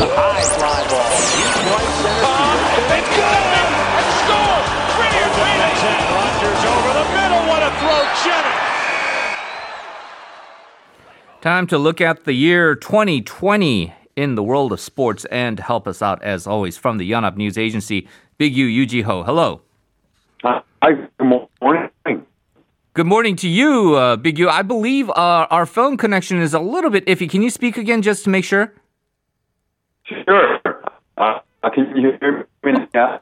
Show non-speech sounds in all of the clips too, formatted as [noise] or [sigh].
a high fly ball. Deep right center field. It's good! And score! Brilliant finish! Rogers over the middle. What a throw, Jennings. Time to look at the year 2020 in the world of sports and help us out as always from the Yonhap News Agency, Big U Yoo Jee-ho. Hello. Hi, good morning. Good morning to you, uh, Big U. I believe uh, our phone connection is a little bit iffy. Can you speak again just to make sure? Sure. Uh, can you hear me now?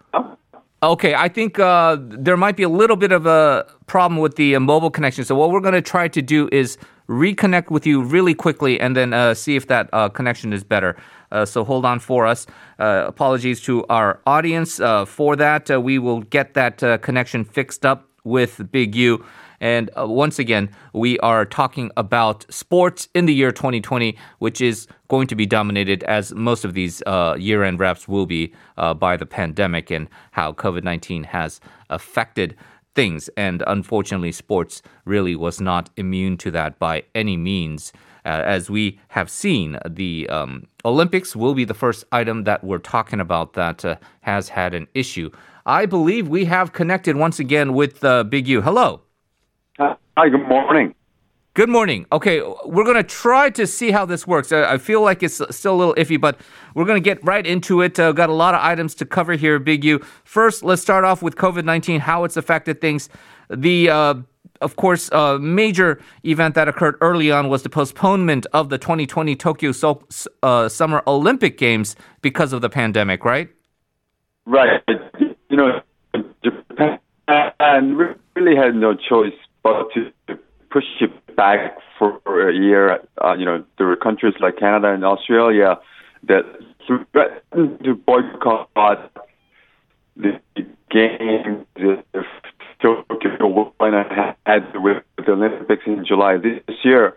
Okay, I think uh, there might be a little bit of a problem with the uh, mobile connection. So what we're going to try to do is reconnect with you really quickly and then uh, see if that uh, connection is better. Uh, so hold on for us. Uh, apologies to our audience for that. we will get that connection fixed up with Big U. And uh, once again, we are talking about sports in the year 2020, which is going to be dominated, as most of these uh, year end wraps will be, uh, by the pandemic and how COVID 19 has affected things. And unfortunately, sports really was not immune to that by any means. Uh, as we have seen, the um, Olympics will be the first item that we're talking about that uh, has had an issue. I believe we have connected once again with uh, Big U. Hello. Hi, good morning. Good morning. Okay, we're going to try to see how this works. I feel like it's still a little iffy, but we're going to get right into it. Uh, got a lot of items to cover here, Big U. First, let's start off with COVID 19, how it's affected things. The uh, of course, a uh, major event that occurred early on was the postponement of the 2020 Tokyo so- uh, Summer Olympic Games because of the pandemic, right? Right. You know, Japan really had no choice but to push it back for a year. Uh, you know, there were countries like Canada and Australia that threatened to boycott the game if Tokyo ahead with the Olympics in July this year.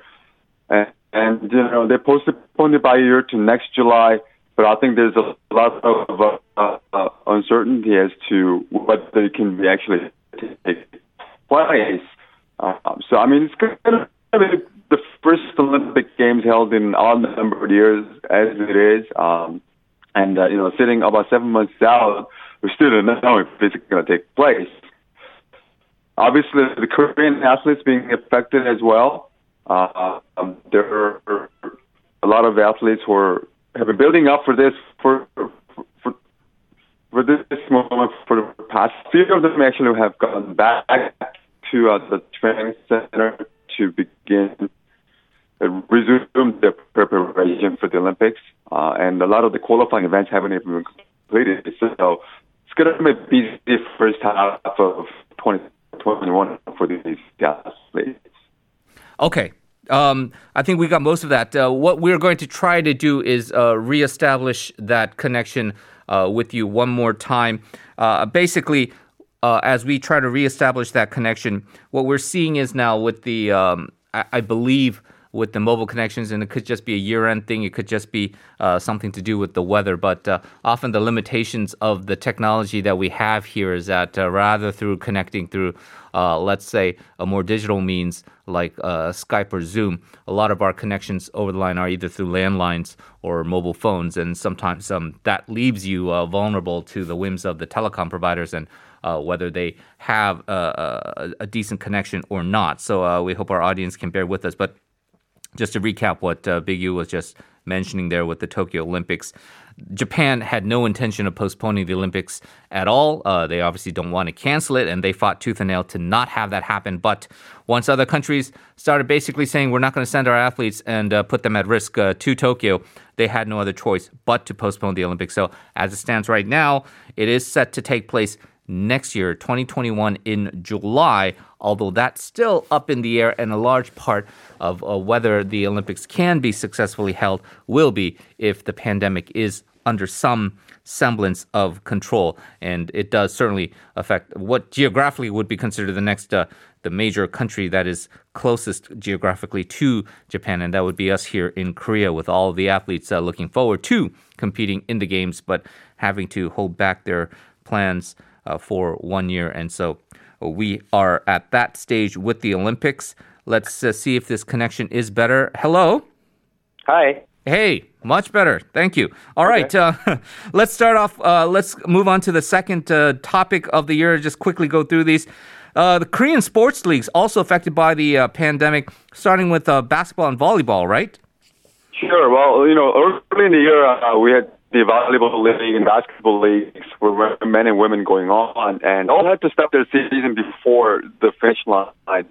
And, and you know, they postponed it by a year to next July. But I think there's a lot of uh, uh, uncertainty as to whether it can be actually take place. Um, so, I mean, it's going to be the first Olympic Games held in odd number of years as it is. Um, and, uh, you know, sitting about seven months out, we still don't know if it's going to take place. Obviously, the Korean athletes being affected as well. Uh, um, there are a lot of athletes who are, have been building up for this for for for this moment for the past few of them actually have gone back to uh, the training center to begin uh, resume their preparation for the Olympics. Uh, and a lot of the qualifying events haven't even been completed. So it's going to be a busy first half of 2021 for these athletes. Okay. Um, I think we got most of that. Uh, what we're going to try to do is uh, reestablish that connection uh, with you one more time. Uh, basically, uh, as we try to reestablish that connection, what we're seeing is now with the, um, I, I, believe, with the mobile connections, and it could just be a year end thing, it could just be uh, something to do with the weather. But uh, often the limitations of the technology that we have here is that uh, rather through connecting through, uh, let's say, a more digital means like uh, Skype or Zoom, a lot of our connections over the line are either through landlines or mobile phones, and sometimes um, that leaves you vulnerable to the whims of the telecom providers and uh, whether they have a, a, a, decent connection or not. So uh, we hope our audience can bear with us. But just to recap what uh, Big U was just mentioning there with the Tokyo Olympics. Japan had no intention of postponing the Olympics at all. Uh, they obviously don't want to cancel it, and they fought tooth and nail to not have that happen. But once other countries started basically saying we're not going to send our athletes and uh, put them at risk uh, to Tokyo, they had no other choice but to postpone the Olympics. So as it stands right now, it is set to take place next year, 2021, in July, although that's still up in the air, and a large part of uh, whether the Olympics can be successfully held will be if the pandemic is under some semblance of control. And it does certainly affect what geographically would be considered the next. Uh, the major country that is closest geographically to Japan, and that would be us here in Korea, with all the athletes uh, looking forward to competing in the games, but having to hold back their plans uh, for one year. And so we are at that stage with the Olympics. Let's uh, see if this connection is better. Hello. Hi. Hey, Much better. Thank you. All right, uh, [laughs] let's start off. Uh, let's move on to the second uh, topic of the year. Just quickly go through these. Uh, the Korean sports leagues also affected by the uh, pandemic, starting with uh, basketball and volleyball, right? Sure. Well, you know, early in the year, uh, we had the volleyball league and basketball leagues where men and women going on, and all had to stop their season before the finish line.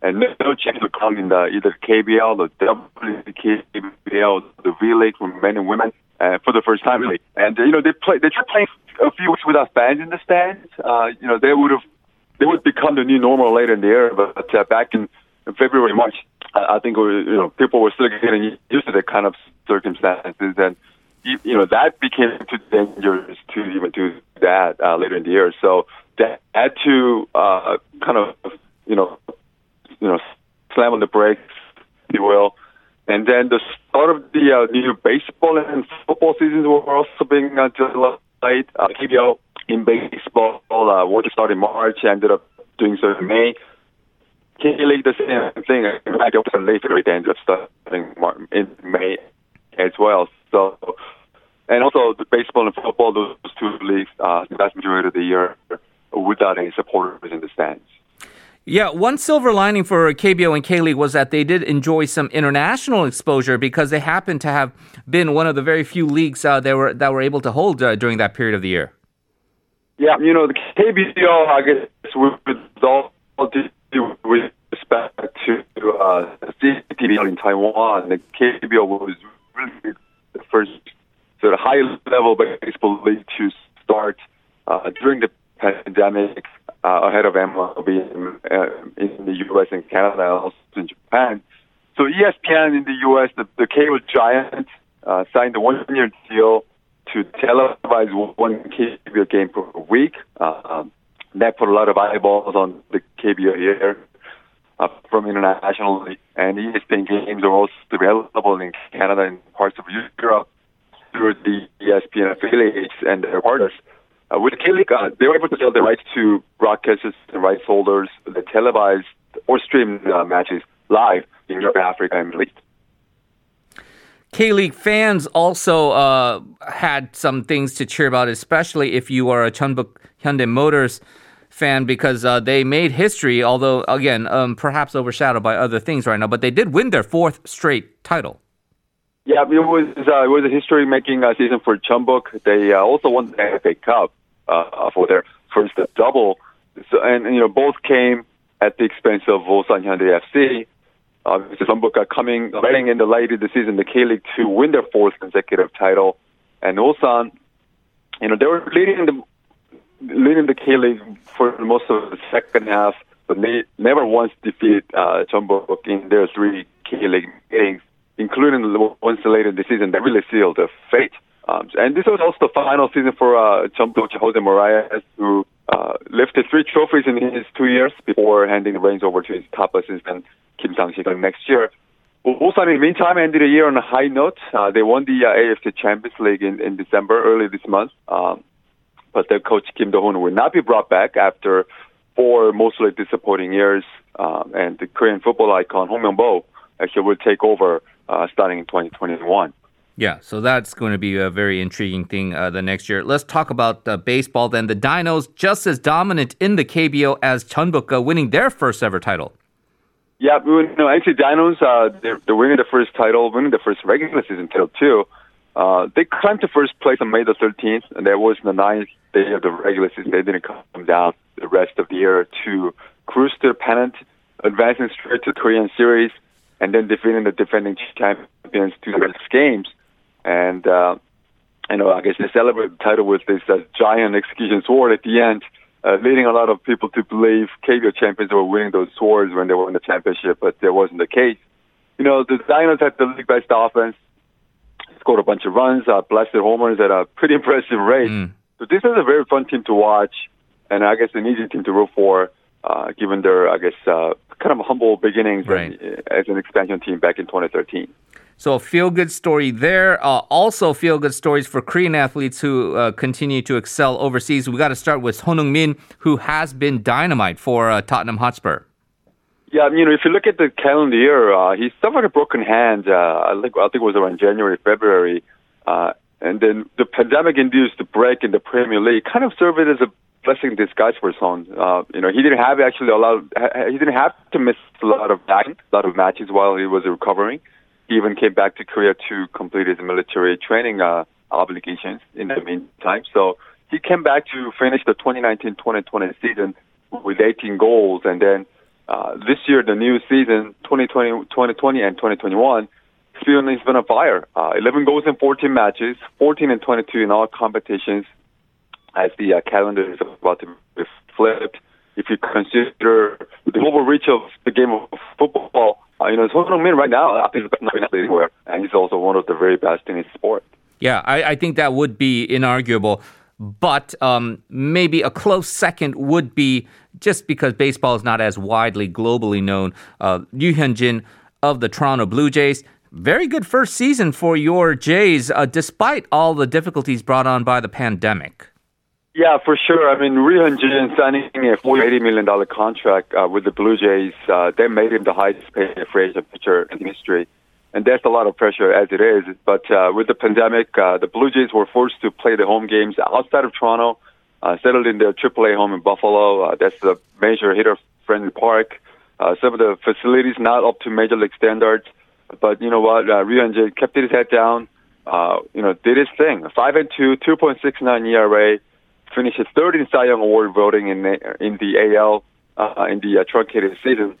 And no, change would come in the either KBL, the WKBL, the V League for men and women uh, for the first time, really. And uh, you know, they play. They tried playing a few weeks without fans in the stands. Uh, you know, they would have they would become the new normal later in the year. But uh, back in, February, March, I, I think we, you know people were still getting used to that kind of circumstances, and you, you know that became too dangerous to even do that uh, later in the year. So that had to uh, kind of you know you know slam on the brakes, if you will. And then the start of the uh, new baseball and football seasons were also being uh, delayed. Uh, KBL in baseball uh, was to start in March, ended up doing so in May. K League the same thing. In fact, it was late ended up starting in May as well. So, and also the baseball and football, those two leagues, uh, the vast majority of the year without any supporters in the stands. Yeah, one silver lining for KBO and K League was that they did enjoy some international exposure because they happened to have been one of the very few leagues uh, that were that were able to hold uh, during that period of the year. Yeah, you know the KBO, I guess, with all with respect to uh, CPBL in Taiwan, the KBO was really the first sort of high level baseball league to start uh, during the pandemic uh, ahead of MLB in, uh, in the U.S. and Canada, also in Japan. So ESPN in the U.S., the, the cable giant, uh, signed a one-year deal to televise one KBO game per week. Uh, that put a lot of eyeballs on the KBO here uh, from internationally, and ESPN games are also available in Canada and parts of Europe through the ESPN affiliates and their partners. Uh, with K League, uh, they were able to sell the rights to broadcasters and rights holders that televised or streamed uh, matches live in Europe, Africa, and Middle East. K League fans also uh, had some things to cheer about, especially if you are a Jeonbuk Hyundai Motors fan, because uh, they made history, although, again, um, perhaps overshadowed by other things right now, but they did win their fourth straight title. Yeah, it was uh, it was a history-making uh, season for Jeonbuk. They uh, also won the FA Cup uh, for their first double, so, and, and you know both came at the expense of Ulsan Hyundai FC. Uh, Jeonbuk uh, coming running in the late of the season, the K League to win their fourth consecutive title, and Ulsan, you know, they were leading the leading the K League for most of the second half, but they never once defeated uh, Jeonbuk in their three K League the season that really sealed the fate. Um, and this was also the final season for uh, Jose Morais, who uh, lifted three trophies in his two years before handing the reins over to his top assistant Kim Sang-sik next year. Ulsan, in the meantime, ended the year on a high note. Uh, they won the uh, AFC Champions League in, in December, early this month. Um, but their coach Kim Do-hoon will not be brought back after four mostly disappointing years. Um, and the Korean football icon Hong Myung-bo actually will take over uh, starting in 2021. Yeah, so that's going to be a very intriguing thing uh, the next year. Let's talk about uh, baseball then. The Dinos just as dominant in the KBO as Jeonbuk, uh, winning their first ever title. Yeah, no, actually, Dinos uh, they're, they're winning the first title, winning the first regular season title too. Uh, they climbed to first place on May the 13th, and that was the ninth day of the regular season. They didn't come down the rest of the year to cruise to the pennant, advancing straight to the Korean Series and then defeating the defending champions to the next games. And, uh, you know, I guess they celebrated the title with this uh, giant execution sword at the end, uh, leading a lot of people to believe KBO champions were winning those swords when they were in the championship, but that wasn't the case. You know, the Dinos had the league best offense, scored a bunch of runs, uh, blasted homers at a pretty [laughs] impressive rate. Mm. So this is a very fun team to watch, and I guess an easy team to root for, uh, given their, I guess, uh, kind of humble beginnings right. in, as an expansion team back in 2013. So a feel good story there. Uh, also feel good stories for Korean athletes who uh, continue to excel overseas. We got to start with Son Heung-min, who has been dynamite for uh, Tottenham Hotspur. Yeah, you know, if you look at the calendar year, uh, he suffered a broken hand. Uh, I think I think it was around January, February, uh, and then the pandemic-induced break in the Premier League kind of served as a blessing in disguise for Son. Uh, you know, he didn't have actually a lot. Of, he didn't have to miss a lot of action, a lot of matches while he was recovering. He even came back to Korea to complete his military training uh, obligations in the meantime. So he came back to finish the 2019-2020 season with 18 goals, and then uh, this year, the new season, 2020, 2020 and 2021, Spion's been on fire. Uh, 11 goals in 14 matches, 14 and 22 in all competitions as the uh, calendar is about to be flipped. If you consider the global reach of the game of football, uh, you know, Son Heung-min right now, I think he's not anywhere, and he's also one of the very best in his sport. Yeah, I, I think that would be inarguable. But um, maybe a close second would be just because baseball is not as widely globally known. Uh, Hyun-jin of the Toronto Blue Jays. Very good first season for your Jays, uh, despite all the difficulties brought on by the pandemic. Yeah, for sure. I mean, Ryu Hyun-jin signing a $40 million contract uh, with the Blue Jays, uh, they made him the highest paid free agent pitcher in history and that's a lot of pressure as it is. But uh, with the pandemic, uh, the Blue Jays were forced to play the home games outside of Toronto, uh, settled in their AAA home in Buffalo. Uh, that's a major hitter-friendly park. Uh, some of the facilities not up to major league standards, but you know what? Uh, Ryu Hyun-jin kept his head down. Uh, you know, did his thing. Five and two, 2.69 ERA, finished his third in Cy Young Award voting in the, in the AL uh, in the uh, truncated season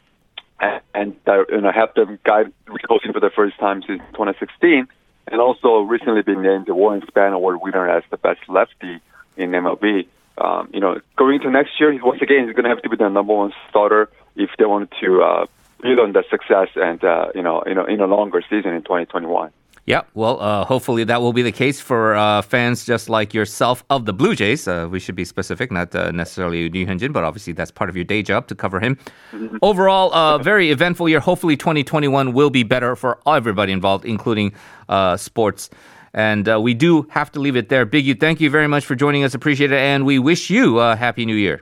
and uh, you know helped them guide coaching for the first time since 2016, and also recently been named the Warren Spahn Award winner as the best lefty in MLB. Um, you know, going into next year, once again, he's going to have to be the number one starter if they want to uh, build on that success and uh, you know, you know, in a longer season in 2021. Yeah, well, uh, hopefully that will be the case for uh, fans just like yourself of the Blue Jays. Uh, we should be specific, not uh, necessarily Ryu Hyun-jin, but obviously that's part of your day job to cover him. Mm-hmm. Overall, a very eventful year. Hopefully 2021 will be better for everybody involved, including uh, sports. And uh, we do have to leave it there. Big U, thank you very much for joining us. Appreciate it. And we wish you a happy new year.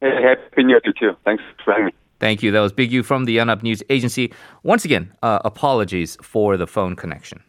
Hey, happy new year to you. Thanks for having me. Thank you. That was Big U from the Yonhap News Agency. Once again, uh, apologies for the phone connection.